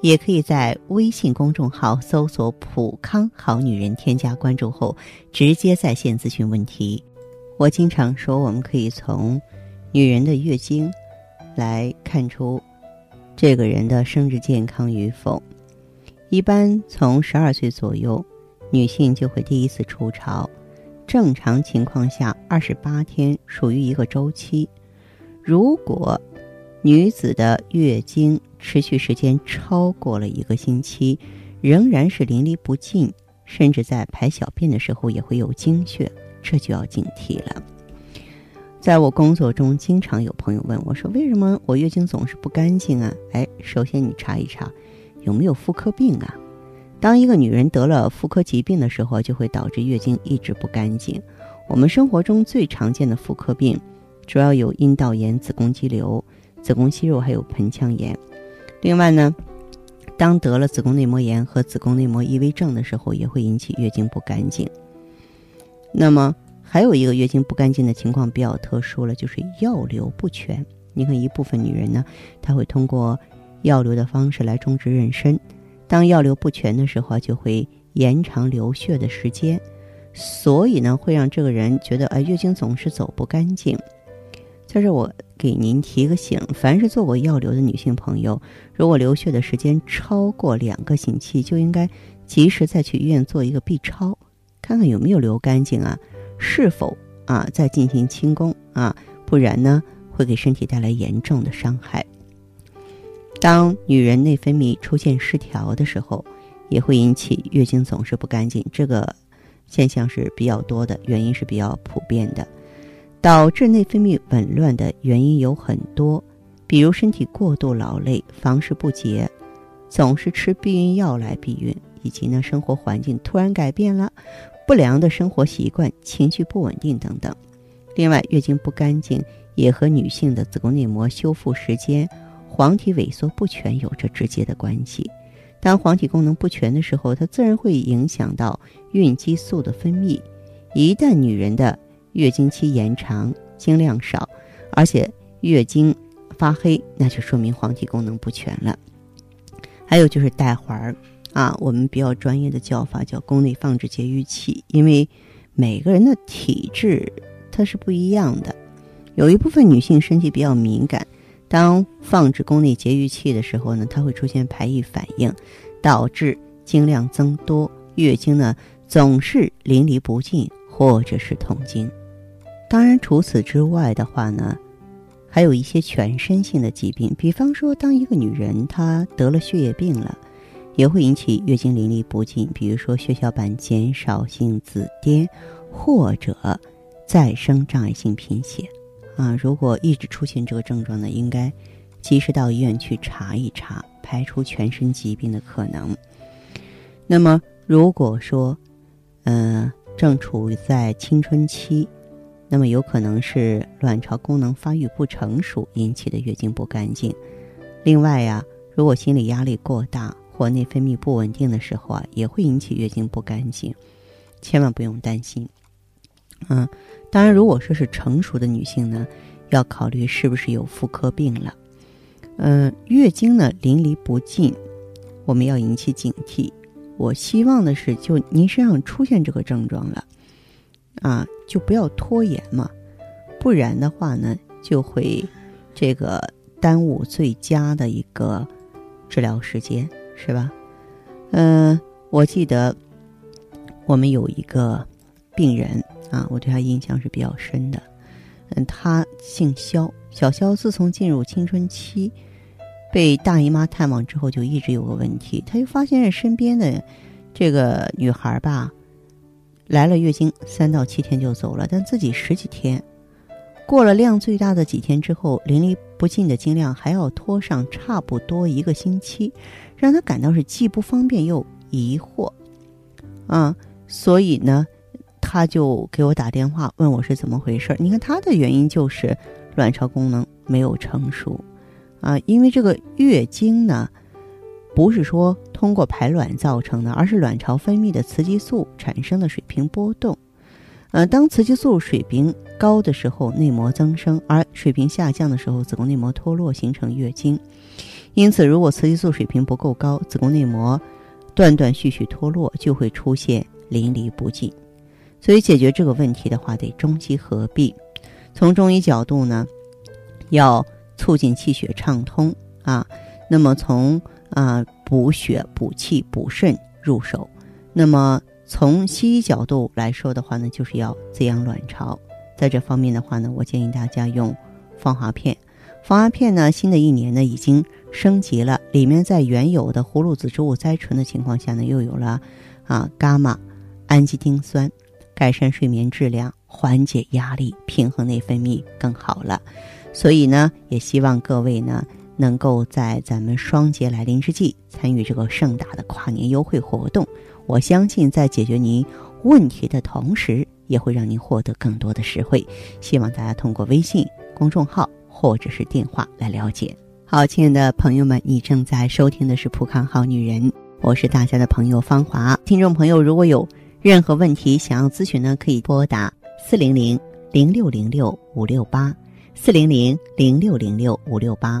也可以在微信公众号搜索“普康好女人”，添加关注后直接在线咨询问题。我经常说，我们可以从女人的月经来看出这个人的生殖健康与否。一般从十二岁左右，女性就会第一次初潮，正常情况下二十八天属于一个周期。如果女子的月经持续时间超过了一个星期，仍然是淋漓不尽，甚至在排小便的时候也会有经血，这就要警惕了。在我工作中，经常有朋友问我说：“为什么我月经总是不干净啊？”哎，首先你查一查有没有妇科病啊。当一个女人得了妇科疾病的时候，就会导致月经一直不干净。我们生活中最常见的妇科病，主要有阴道炎、子宫肌瘤。子宫息肉还有盆腔炎，另外呢，当得了子宫内膜炎和子宫内膜异位症的时候，也会引起月经不干净。那么还有一个月经不干净的情况比较特殊了，就是药流不全。你看一部分女人呢，她会通过药流的方式来终止妊娠，当药流不全的时候，就会延长流血的时间，所以呢，会让这个人觉得哎，月经总是走不干净。在这我。给您提个醒：凡是做过药流的女性朋友，如果流血的时间超过两个星期，就应该及时再去医院做一个 B 超，看看有没有流干净啊，是否啊再进行清宫啊，不然呢会给身体带来严重的伤害。当女人内分泌出现失调的时候，也会引起月经总是不干净，这个现象是比较多的，原因是比较普遍的。导致内分泌紊乱的原因有很多，比如身体过度劳累、房事不节、总是吃避孕药来避孕，以及呢生活环境突然改变了、不良的生活习惯、情绪不稳定等等。另外，月经不干净也和女性的子宫内膜修复时间、黄体萎缩不全有着直接的关系。当黄体功能不全的时候，它自然会影响到孕激素的分泌。一旦女人的月经期延长，经量少，而且月经发黑，那就说明黄体功能不全了。还有就是带环儿啊，我们比较专业的叫法叫宫内放置节育器，因为每个人的体质它是不一样的。有一部分女性身体比较敏感，当放置宫内节育器的时候呢，它会出现排异反应，导致经量增多，月经呢总是淋漓不尽或者是痛经。当然，除此之外的话呢，还有一些全身性的疾病，比方说，当一个女人她得了血液病了，也会引起月经淋漓不尽，比如说血小板减少性紫癜，或者再生障碍性贫血。啊，如果一直出现这个症状呢，应该及时到医院去查一查，排除全身疾病的可能。那么，如果说，嗯，正处在青春期。那么有可能是卵巢功能发育不成熟引起的月经不干净。另外呀，如果心理压力过大或内分泌不稳定的时候啊，也会引起月经不干净。千万不用担心。嗯，当然，如果说是成熟的女性呢，要考虑是不是有妇科病了。嗯，月经呢淋漓不尽，我们要引起警惕。我希望的是，就您身上出现这个症状了。啊，就不要拖延嘛，不然的话呢，就会这个耽误最佳的一个治疗时间，是吧？嗯，我记得我们有一个病人啊，我对他印象是比较深的。嗯，他姓肖，小肖自从进入青春期，被大姨妈探望之后，就一直有个问题，他就发现身边的这个女孩吧。来了月经三到七天就走了，但自己十几天，过了量最大的几天之后，淋漓不尽的经量还要拖上差不多一个星期，让他感到是既不方便又疑惑，啊，所以呢，他就给我打电话问我是怎么回事儿。你看他的原因就是卵巢功能没有成熟，啊，因为这个月经呢，不是说通过排卵造成的，而是卵巢分泌的雌激素产生的水平波动。呃，当雌激素水平高的时候，内膜增生；而水平下降的时候，子宫内膜脱落，形成月经。因此，如果雌激素水平不够高，子宫内膜断断续续脱落，就会出现淋漓不尽。所以，解决这个问题的话，得中西合璧。从中医角度呢，要促进气血畅通啊。那么，从啊补血、补气、补肾入手。那么，从西医角度来说的话呢，就是要滋养卵巢。在这方面的话呢，我建议大家用芳华片。芳华片呢，新的一年呢已经升级了，里面在原有的葫芦籽植物甾醇的情况下呢，又有了啊伽马氨基丁酸，改善睡眠质量，缓解压力，平衡内分泌更好了。所以呢，也希望各位呢能够在咱们双节来临之际参与这个盛大的跨年优惠活动。我相信，在解决您问题的同时，也会让您获得更多的实惠。希望大家通过微信公众号或者是电话来了解。好，亲爱的朋友们，你正在收听的是《浦康好女人》，我是大家的朋友芳华。听众朋友，如果有任何问题想要咨询呢，可以拨打四零零零六零六五六八四零零零六零六五六八，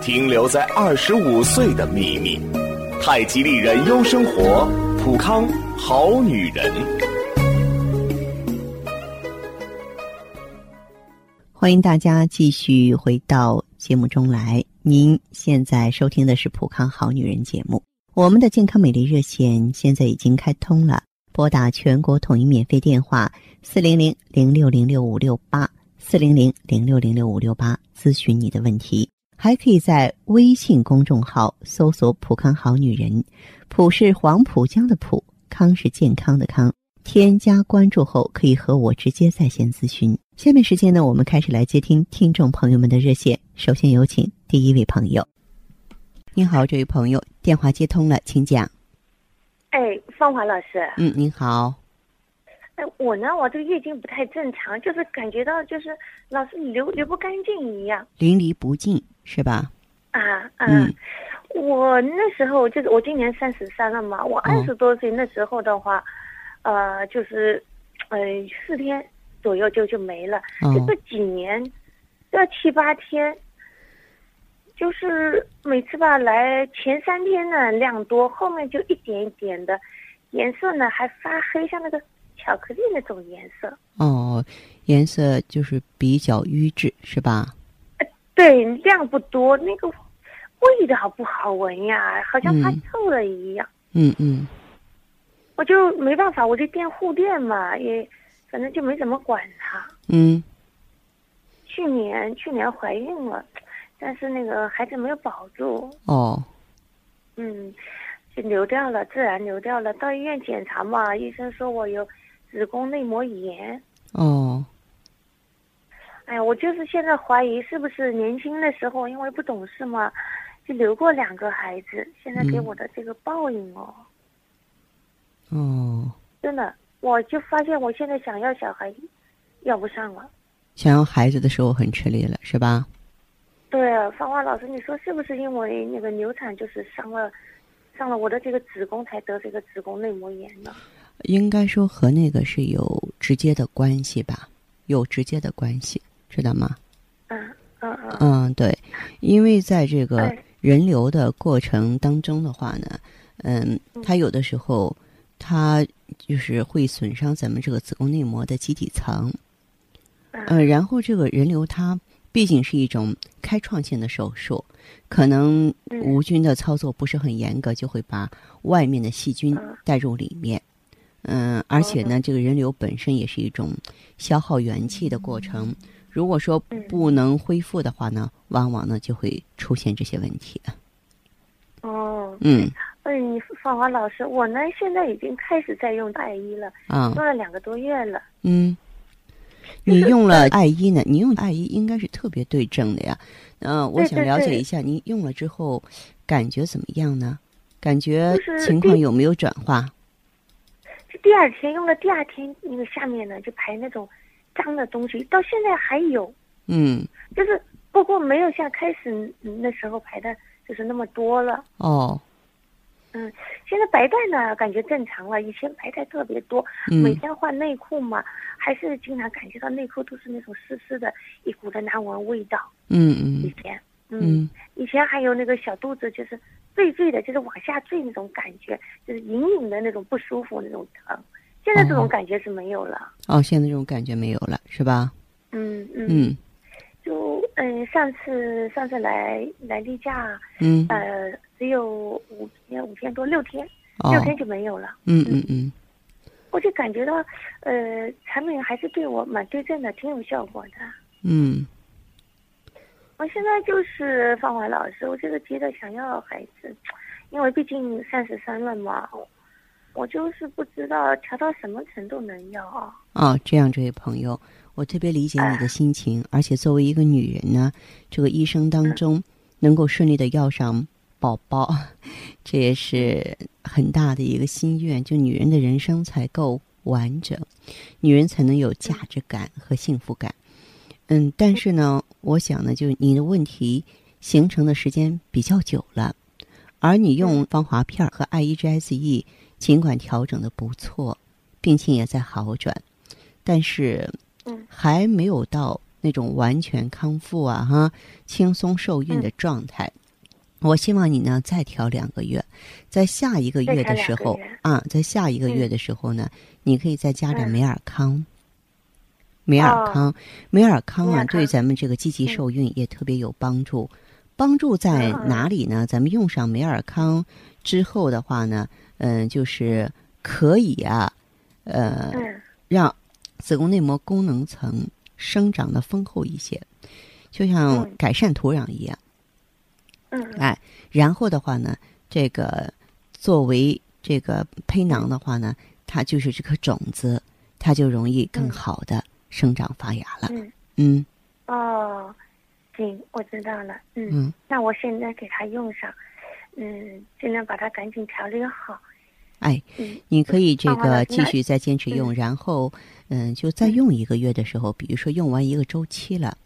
停留在二十五岁的秘密。太极丽人优生活，普康好女人。欢迎大家继续回到节目中来。您现在收听的是《普康好女人》节目。我们的健康美丽热线现在已经开通了，拨打全国统一免费电话四零零零六零六五六八四零零零六零六五六八咨询你的问题。还可以在微信公众号搜索“浦康好女人”，浦是黄浦江的浦，康是健康的康。添加关注后，可以和我直接在线咨询。下面时间呢，我们开始来接听听众朋友们的热线。首先有请第一位朋友。您好，这位朋友，电话接通了，请讲。哎，芳华老师。嗯，您好。哎，我呢，我这个月经不太正常，就是感觉到就是老是流流不干净一样，淋漓不尽。是吧？啊嗯，我那时候就是我今年三十三了嘛，我二十多岁那时候的话，呃，就是，呃，四天左右就就没了，就这几年要七八天，就是每次吧来前三天呢量多，后面就一点一点的，颜色呢还发黑，像那个巧克力那种颜色。哦，颜色就是比较瘀滞，是吧？对，量不多，那个味道不好闻呀，好像发臭了一样。嗯嗯，我就没办法，我就垫护垫嘛，也反正就没怎么管它。嗯。去年去年怀孕了，但是那个孩子没有保住。哦。嗯，就流掉了，自然流掉了。到医院检查嘛，医生说我有子宫内膜炎。哦。哎，我就是现在怀疑是不是年轻的时候因为不懂事嘛，就留过两个孩子，现在给我的这个报应哦。哦。真的，我就发现我现在想要小孩，要不上了。想要孩子的时候很吃力了，是吧？对啊，芳华老师，你说是不是因为那个流产就是伤了，伤了我的这个子宫才得这个子宫内膜炎呢？应该说和那个是有直接的关系吧，有直接的关系，知道吗？嗯嗯嗯。嗯，对，因为在这个人流的过程当中的话呢，嗯，它有的时候它就是会损伤咱们这个子宫内膜的基底层。嗯，然后这个人流它毕竟是一种开创性的手术，可能无菌的操作不是很严格，就会把外面的细菌带入里面。嗯，而且呢，这个人流本身也是一种消耗元气的过程。如果说不能恢复的话呢，往往呢就会出现这些问题。哦，嗯，嗯，芳华老师，我呢现在已经开始在用艾依了，啊，用了两个多月了。嗯，你用了艾依呢？你用艾依应该是特别对症的呀。嗯，我想了解一下，您用了之后感觉怎么样呢？感觉情况有没有转化？就第二天用了，第二天那个下面呢就排那种脏的东西，到现在还有。嗯，就是不过没有像开始那时候排的，就是那么多了。哦。嗯，现在白带呢感觉正常了，以前白带特别多，每天换内裤嘛，还是经常感觉到内裤都是那种湿湿的，一股的难闻味道。嗯嗯。以前，嗯，以前还有那个小肚子就是坠坠的，就是往下坠那种感觉，就是隐隐的那种不舒服那种疼。现在这种感觉是没有了。哦，现在这种感觉没有了，是吧？嗯嗯。嗯。就嗯，上次上次来来例假，嗯，呃，只有五天五天多六天，六天就没有了。嗯嗯嗯，我就感觉到，呃，产品还是对我蛮对症的，挺有效果的。嗯，我现在就是芳华老师，我就是急着想要孩子，因为毕竟三十三了嘛，我就是不知道调到什么程度能要啊。哦，这样，这位朋友。我特别理解你的心情，而且作为一个女人呢，这个一生当中能够顺利的要上宝宝，这也是很大的一个心愿。就女人的人生才够完整，女人才能有价值感和幸福感。嗯，但是呢，我想呢，就你的问题形成的时间比较久了，而你用芳华片和 I E G S E，尽管调整的不错，病情也在好转，但是。还没有到那种完全康复啊，哈，轻松受孕的状态。我希望你呢再调两个月，在下一个月的时候啊，在下一个月的时候呢，你可以再加点美尔康。美尔康，美尔康啊，对咱们这个积极受孕也特别有帮助。帮助在哪里呢？咱们用上美尔康之后的话呢，嗯，就是可以啊，呃，让。子宫内膜功能层生长的丰厚一些，就像改善土壤一样。嗯，哎，然后的话呢，这个作为这个胚囊的话呢，它就是这颗种子，它就容易更好的生长发芽了。嗯嗯。哦，行，我知道了。嗯，那我现在给它用上，嗯，尽量把它赶紧调理好。哎，你可以这个继续再坚持用，然后嗯，就再用一个月的时候，比如说用完一个周期了，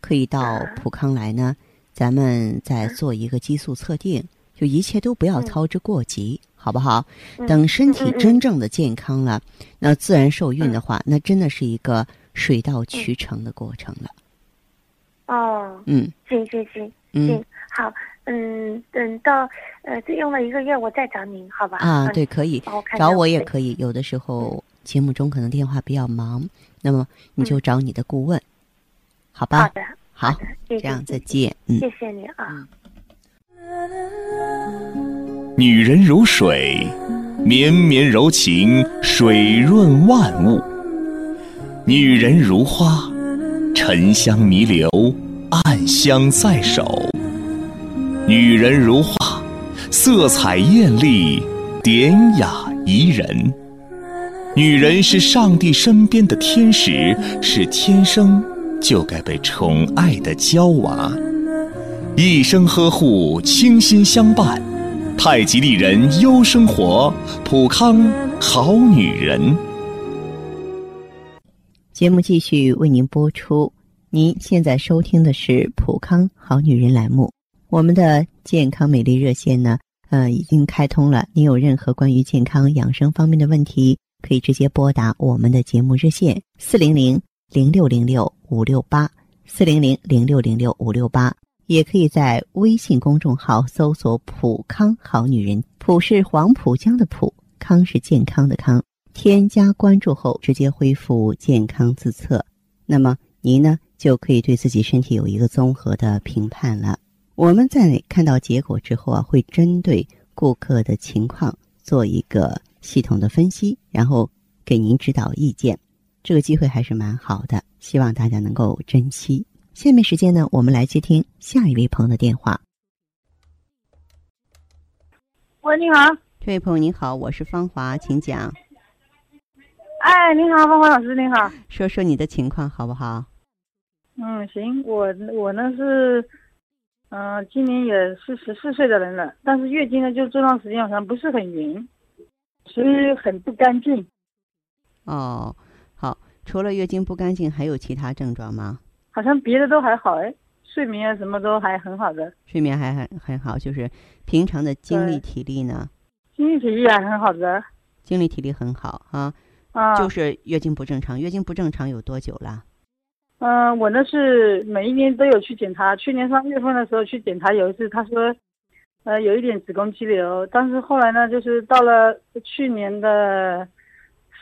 可以到普康来呢，咱们再做一个激素测定，就一切都不要操之过急，好不好？等身体真正的健康了，那自然受孕的话，那真的是一个水到渠成的过程了。哦，嗯，行行行，行好。嗯，等到呃，再用了一个月，我再找您，好吧？啊，对，可以找我也可以。有的时候节目中可能电话比较忙，那么你就找你的顾问，好吧？好的，好，这样再见。嗯，谢谢你啊。女人如水，绵绵柔情，水润万物；女人如花，沉香弥留，暗香在手。女人如画，色彩艳丽，典雅宜人。女人是上帝身边的天使，是天生就该被宠爱的娇娃，一生呵护，倾心相伴。太极丽人优生活，普康好女人。节目继续为您播出，您现在收听的是普康好女人栏目。我们的健康美丽热线呢，呃，已经开通了。您有任何关于健康养生方面的问题，可以直接拨打我们的节目热线四零零零六零六五六八四零零零六零六五六八，也可以在微信公众号搜索“普康好女人”，普是黄浦江的浦，康是健康的康。添加关注后，直接恢复健康自测，那么您呢就可以对自己身体有一个综合的评判了。我们在看到结果之后啊，会针对顾客的情况做一个系统的分析，然后给您指导意见。这个机会还是蛮好的，希望大家能够珍惜。下面时间呢，我们来接听下一位朋友的电话。喂，你好，这位朋友你好，我是芳华，请讲。哎，你好，芳华老师，你好。说说你的情况好不好？嗯，行，我我呢是，嗯，今年也是十四岁的人了，但是月经呢就这段时间好像不是很匀，所以很不干净。哦，好，除了月经不干净，还有其他症状吗？好像别的都还好哎，睡眠啊什么都还很好的。睡眠还很很好，就是平常的精力体力呢？精力体力还很好的。精力体力很好啊。啊，就是月经不正常。月经不正常有多久了？嗯，我呢是每一年都有去检查。去年三月份的时候去检查，有一次他说，呃，有一点子宫肌瘤。但是后来呢，就是到了去年的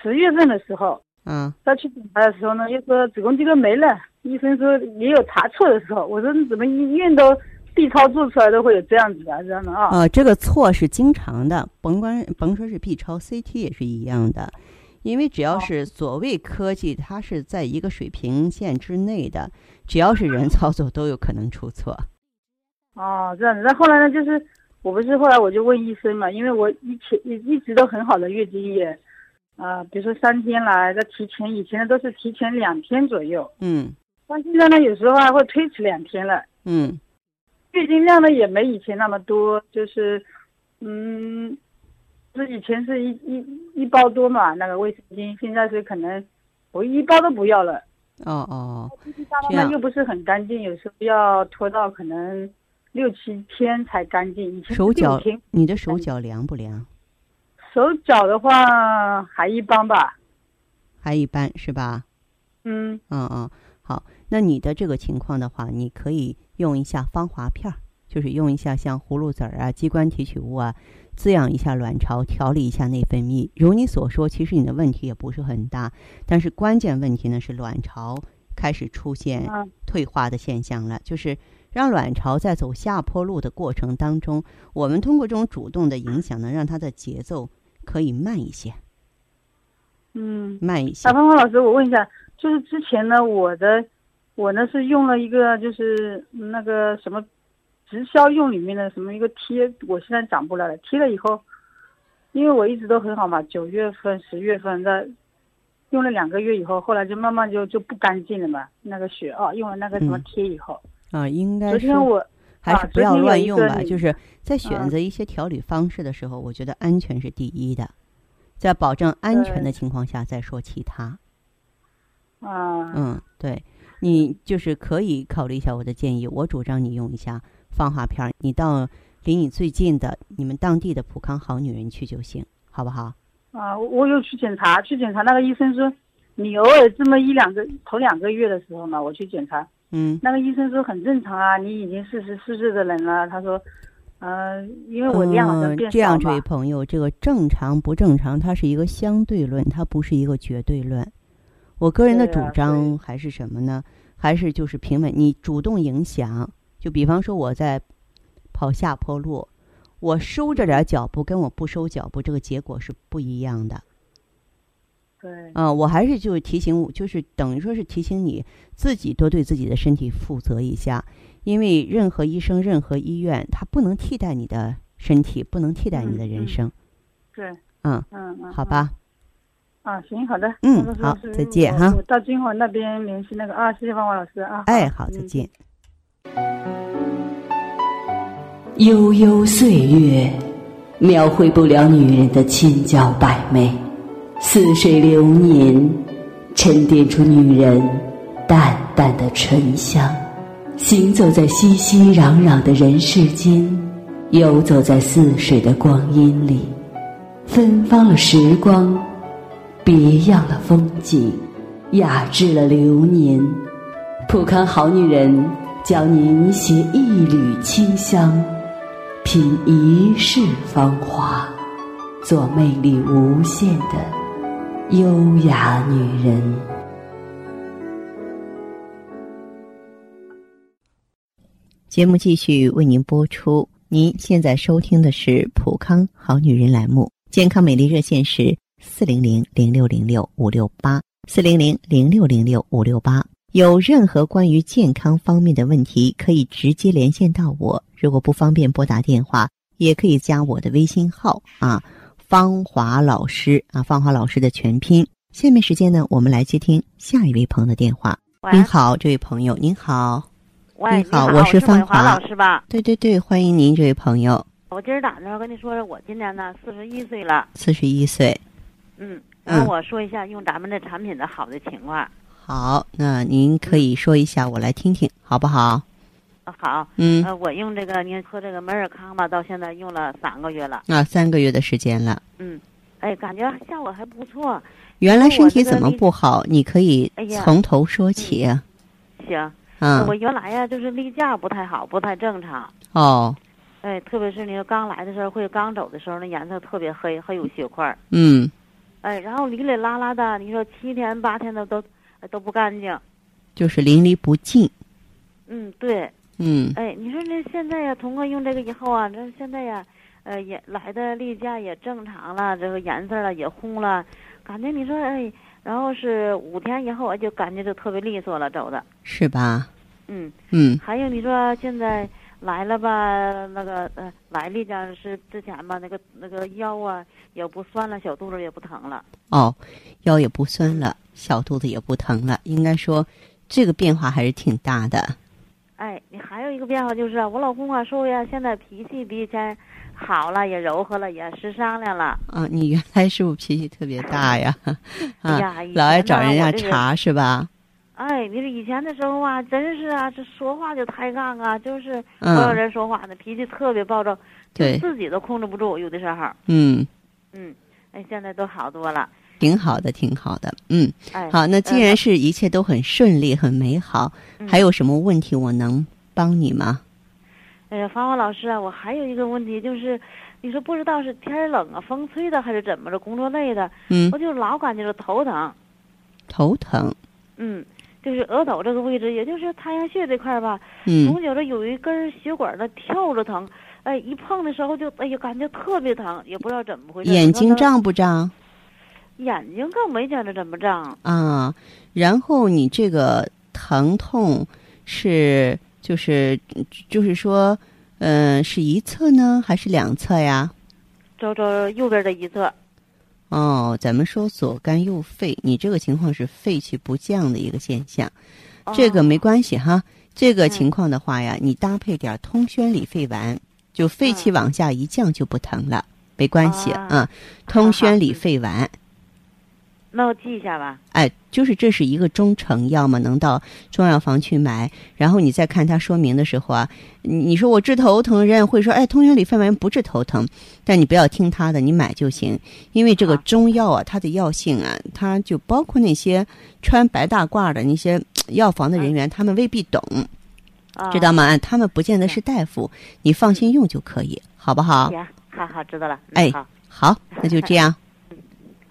十月份的时候，嗯，再去检查的时候呢，又说子宫肌瘤没了。医生说也有查错的时候。我说你怎么医院都 B 超做出来都会有这样子的，这样的啊？啊，这个错是经常的，甭管甭说是 B 超，CT 也是一样的。因为只要是所谓科技，它是在一个水平线之内的，只要是人操作都有可能出错。哦，这样子。那后来呢？就是我不是后来我就问医生嘛，因为我以前一一直都很好的月经也，啊，比如说三天来，那提前以前的都是提前两天左右。嗯。但现在呢，有时候还会推迟两天了。嗯。月经量呢也没以前那么多，就是，嗯。是以前是一一一包多嘛，那个卫生巾，现在是可能我一包都不要了。哦哦，又不是很干净，有时候要拖到可能六七天才干净。以前手脚，你的手脚凉不凉？手脚的话还一般吧，还一般是吧？嗯嗯嗯，好，那你的这个情况的话，你可以用一下芳华片儿，就是用一下像葫芦籽儿啊、鸡冠提取物啊。滋养一下卵巢，调理一下内分泌。如你所说，其实你的问题也不是很大，但是关键问题呢是卵巢开始出现退化的现象了。就是让卵巢在走下坡路的过程当中，我们通过这种主动的影响呢，让它的节奏可以慢一些。嗯，慢一些。小芳芳老师，我问一下，就是之前呢，我的我呢是用了一个就是那个什么。直销用里面的什么一个贴，我现在长不来了。贴了以后，因为我一直都很好嘛，九月份、十月份在用了两个月以后，后来就慢慢就就不干净了嘛。那个血啊，用了那个什么贴以后啊，应该昨天我还是不要乱用吧。就是在选择一些调理方式的时候，我觉得安全是第一的，在保证安全的情况下再说其他。啊，嗯，对，你就是可以考虑一下我的建议，我主张你用一下。芳华片儿，你到离你最近的你们当地的普康好女人去就行，好不好？啊，我有去检查，去检查那个医生说，你偶尔这么一两个头两个月的时候嘛，我去检查，嗯，那个医生说很正常啊，你已经四十四岁的人了，他说，呃，因为我量好像变这样，这位朋友，这个正常不正常，它是一个相对论，它不是一个绝对论。我个人的主张还是什么呢？还是就是平稳，你主动影响。就比方说我在跑下坡路，我收着点脚步，跟我不收脚步，这个结果是不一样的。对。啊，我还是就是提醒，就是等于说是提醒你自己多对自己的身体负责一下，因为任何医生、任何医院，他不能替代你的身体，不能替代你的人生。对。嗯嗯嗯。好吧。啊，行，好的。嗯，好，再见哈。我到金华那边联系那个啊，谢谢芳华老师啊。哎，好，再见。悠悠岁月，描绘不了女人的千娇百媚；似水流年，沉淀出女人淡淡的醇香。行走在熙熙攘攘的人世间，游走在似水的光阴里，芬芳了时光，别样的风景，雅致了流年。普康好女人教您携一缕清香，品一世芳华，做魅力无限的优雅女人。节目继续为您播出。您现在收听的是《普康好女人》栏目，健康美丽热线是四零零零六零六五六八四零零零六零六五六八。有任何关于健康方面的问题，可以直接连线到我。如果不方便拨打电话，也可以加我的微信号啊，芳华老师啊，芳华老师的全拼。下面时间呢，我们来接听下一位朋友的电话。您好，这位朋友，您好。喂，你好，我是芳华老师吧？对对对，欢迎您，这位朋友。我今儿打电话跟你说，我今年呢四十一岁了。四十一岁。嗯，然后我说一下用咱们的产品的好的情况。好，那您可以说一下，我来听听，好不好？啊，好。嗯。呃，我用这个您喝这个美尔康吧，到现在用了三个月了。啊，三个月的时间了。嗯，哎，感觉效果还不错。原来身体怎么不好？你可以从头说起。行。嗯，我原来呀就是例假不太好，不太正常。哦。哎，特别是你说刚来的时候，或者刚走的时候，那颜色特别黑，还有血块。嗯。哎，然后里里拉拉的，你说七天八天的都都不干净。就是淋漓不尽。嗯，对。嗯。哎，你说这现在呀，通过用这个以后啊，这现在呀，呃，也来的例假也正常了，这个颜色了也红了，感觉你说哎。然后是五天以后，我就感觉就特别利索了，走的是吧？嗯嗯。还有你说现在来了吧？那个呃，来例假是之前吧，那个那个腰啊也不酸了，小肚子也不疼了。哦，腰也不酸了，小肚子也不疼了，应该说这个变化还是挺大的。哎，你还有一个变化就是，我老公啊说呀，现在脾气比以前。好了，也柔和了，也识商量了。啊，你原来是不是脾气特别大呀？啊，老爱找人家茬是吧？哎，你说以前的时候啊，真是啊，这说话就抬杠啊，就是不让人说话呢，脾气特别暴躁，对，自己都控制不住，有的时候。嗯。嗯，哎，现在都好多了。挺好的，挺好的。嗯。哎。好，那既然是一切都很顺利、很美好，还有什么问题我能帮你吗？哎呀，芳芳老师啊，我还有一个问题，就是，你说不知道是天冷啊，风吹的还是怎么着，工作累的，嗯，我就老感觉到头疼。头疼。嗯，就是额头这个位置，也就是太阳穴这块吧，嗯，总觉得有一根血管的跳着疼，哎，一碰的时候就，哎呀，感觉特别疼，也不知道怎么回事。眼睛胀不胀？眼睛更没觉着怎么胀。啊，然后你这个疼痛是。就是，就是说，嗯，是一侧呢，还是两侧呀？找找右边的一侧。哦，咱们说左肝右肺，你这个情况是肺气不降的一个现象，这个没关系哈。这个情况的话呀，你搭配点通宣理肺丸，就肺气往下一降就不疼了，没关系啊。通宣理肺丸。那我记一下吧。哎，就是这是一个中成药嘛，能到中药房去买。然后你再看它说明的时候啊，你说我治头疼，人家会说，哎，通宣理肺丸不治头疼，但你不要听他的，你买就行。因为这个中药啊，它的药性啊，它就包括那些穿白大褂的那些药房的人员，他们未必懂，知道吗？他们不见得是大夫，你放心用就可以，好不好？行，好好知道了。哎，好，那就这样。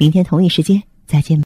明天同一时间再见。